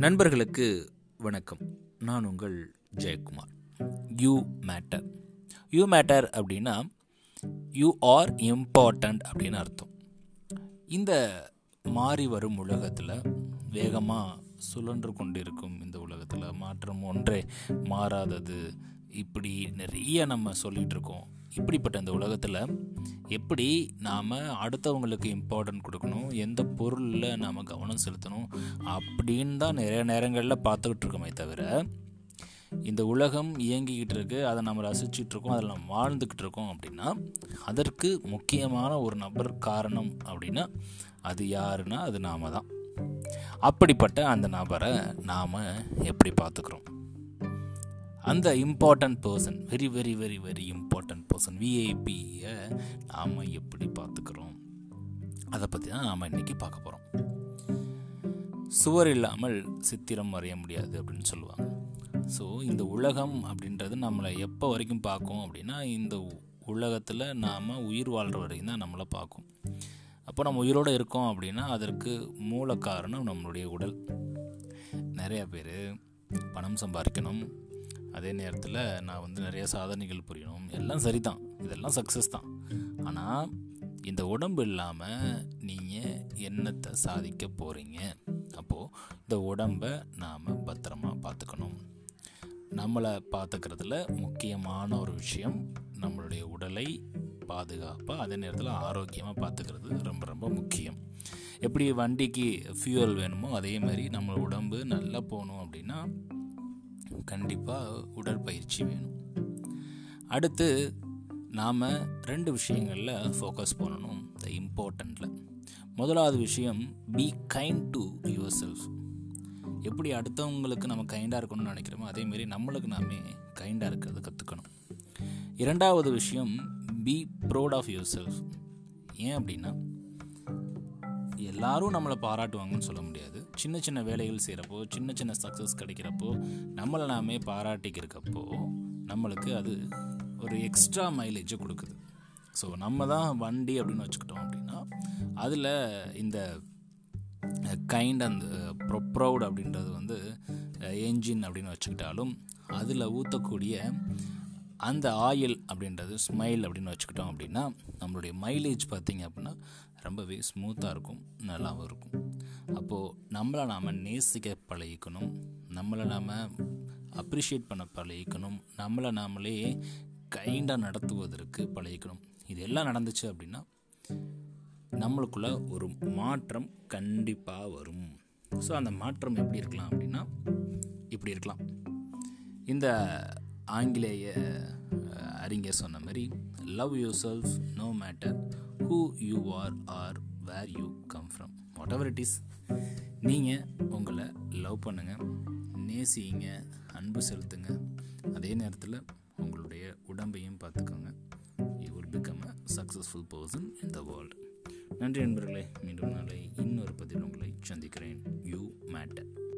நண்பர்களுக்கு வணக்கம். நான் உங்கள் Jayakumar. You matter you matter அப்படின்னா யூ ஆர் இம்பார்ட்டண்ட் அப்படின்னு அர்த்தம். இந்த மாறி வரும் உலகத்தில் வேகமாக சுழன்று கொண்டிருக்கும் இந்த உலகத்தில் மாற்றம் ஒன்றே மாறாதது. இப்படி நிறைய நம்ம சொல்லிகிட்ருக்கோம் இப்படிப்பட்ட இந்த உலகத்தில் எப்படி நாம் அடுத்தவங்களுக்கு இம்பார்ட்டன்ட் கொடுக்கணும்? எந்த பொருளில் நாம் கவனம் செலுத்தணும்? அப்படின்னு தான் நிறைய நேரங்களில் பார்த்துக்கிட்டு இருக்கோமே தவிர இந்த உலகம் இயங்கிக்கிட்டு இருக்கு அதை நம்ம ரசிச்சுட்டு இருக்கோம் அதில் நம்ம வாழ்ந்துக்கிட்டு இருக்கோம் அப்படின்னா அதற்கு முக்கியமான ஒரு நபர் காரணம் அப்படின்னா அது யாருன்னா அது நாம தான். அப்படிப்பட்ட அந்த நபரை நாம் எப்படி பார்த்துக்கிறோம்? அந்த important person very very very very important person விஐபியை நாம் எப்படி பார்த்துக்கிறோம்? அதை பற்றி தான் நாம் இன்றைக்கி பார்க்க போகிறோம் சுவர் இல்லாமல் சித்திரம் வரைய முடியாது அப்படின்னு சொல்லுவாங்க. ஸோ இந்த உலகம் அப்படின்றது நம்மளை எப்போ வரைக்கும் பார்க்கும் அப்படின்னா இந்த உலகத்தில் நாம் உயிர் வாழ்கிற வரைக்கும் தான் நம்மளை பார்க்கும். அப்போ நம்ம உயிரோடு இருக்கோம் அப்படின்னா அதற்கு மூல காரணம் நம்மளுடைய உடல். நிறையா பேர் பணம் சம்பாதிக்கணும் அதே நேரத்தில் நான் வந்து நிறைய சாதனைகள் புரியணும். எல்லாம் சரி தான் இதெல்லாம் சக்ஸஸ் தான். ஆனால் இந்த உடம்பு இல்லாமல் நீங்கள் என்னத்தை சாதிக்க போகிறீங்க அப்போது இந்த உடம்பை நாம் பத்திரமா பார்த்துக்கணும் நம்மளை பார்த்துக்கிறதுல முக்கியமான ஒரு விஷயம் நம்மளுடைய உடலை பாதுகாப்பாக அதே நேரத்தில் ஆரோக்கியமாக பார்த்துக்கிறது ரொம்ப ரொம்ப முக்கியம். எப்படி வண்டிக்கு ஃபியூவல் வேணுமோ அதே மாதிரி நம்ம உடம்பு நல்லா போகணும் அப்படின்னா கண்டிப்பாக உடற்பயிற்சி வேணும். அடுத்து நாம் ரெண்டு விஷயங்களில் ஃபோக்கஸ் பண்ணணும் த இம்பார்ட்டண்ட்டில் முதலாவது விஷயம் be kind to yourself எப்படி அடுத்தவங்களுக்கு நம்ம கைண்டாக இருக்கணும்னு நினைக்கிறோமோ அதேமாரி நம்மளுக்கு நாமே கைண்டாக இருக்கிறத கற்றுக்கணும் இரண்டாவது விஷயம் be proud of yourself ஏன் அப்படின்னா எல்லாரும் நம்மளை பாராட்டுவாங்கன்னு சொல்ல முடியாது. சின்ன சின்ன வேலைகள் செய்கிறப்போ சின்ன சின்ன சக்ஸஸ் கிடைக்கிறப்போ நம்மளை நாமே பாராட்டிக்கிறக்கப்போ நம்மளுக்கு அது ஒரு எக்ஸ்ட்ரா மைலேஜை கொடுக்குது. ஸோ நம்ம தான் வண்டி அப்படின்னு வச்சுக்கிட்டோம் அப்படின்னா அதில் இந்த கைண்ட் அந்த ப்ரொப்ரவுட் அப்படின்றது வந்து என்ஜின் அப்படின்னு வச்சுக்கிட்டாலும் அதில் ஊற்றக்கூடிய அந்த ஆயில் அப்படின்றது ஸ்மைல் அப்படின்னு வச்சுக்கிட்டோம் அப்படின்னா நம்மளுடைய மைலேஜ் பார்த்திங்க அப்படின்னா ரொம்பவே ஸ்மூத்தாக இருக்கும். நல்லாவும் இருக்கும். அப்போது நம்மளை நாம் நேசிக்க பழகிக்கணும். நம்மளை நாம் அப்ரிஷியேட் பண்ண பழகிக்கணும். நம்மளை நாமளே கைண்டாக நடத்துவதற்கு பழகிக்கணும். இது எல்லாம் நடந்துச்சு அப்படின்னா நம்மளுக்குள்ள ஒரு மாற்றம் கண்டிப்பாக வரும். ஸோ அந்த மாற்றம் எப்படி இருக்கலாம் அப்படின்னா இப்படி இருக்கலாம். இந்த ஆங்கிலேய அறிஞர் சொன்ன மாதிரி love yourself no matter who you are are where you come from whatever it is நீங்கள் உங்களை லவ் பண்ணுங்கள் நேசிங்க அன்பு செலுத்துங்க. அதே நேரத்தில் உங்களுடைய உடம்பையும் பார்த்துக்கோங்க. You will become a successful person in the world நன்றி நண்பர்களே மீண்டும் நாளை இன்னொரு பதிவில் உங்களை சந்திக்கிறேன். You matter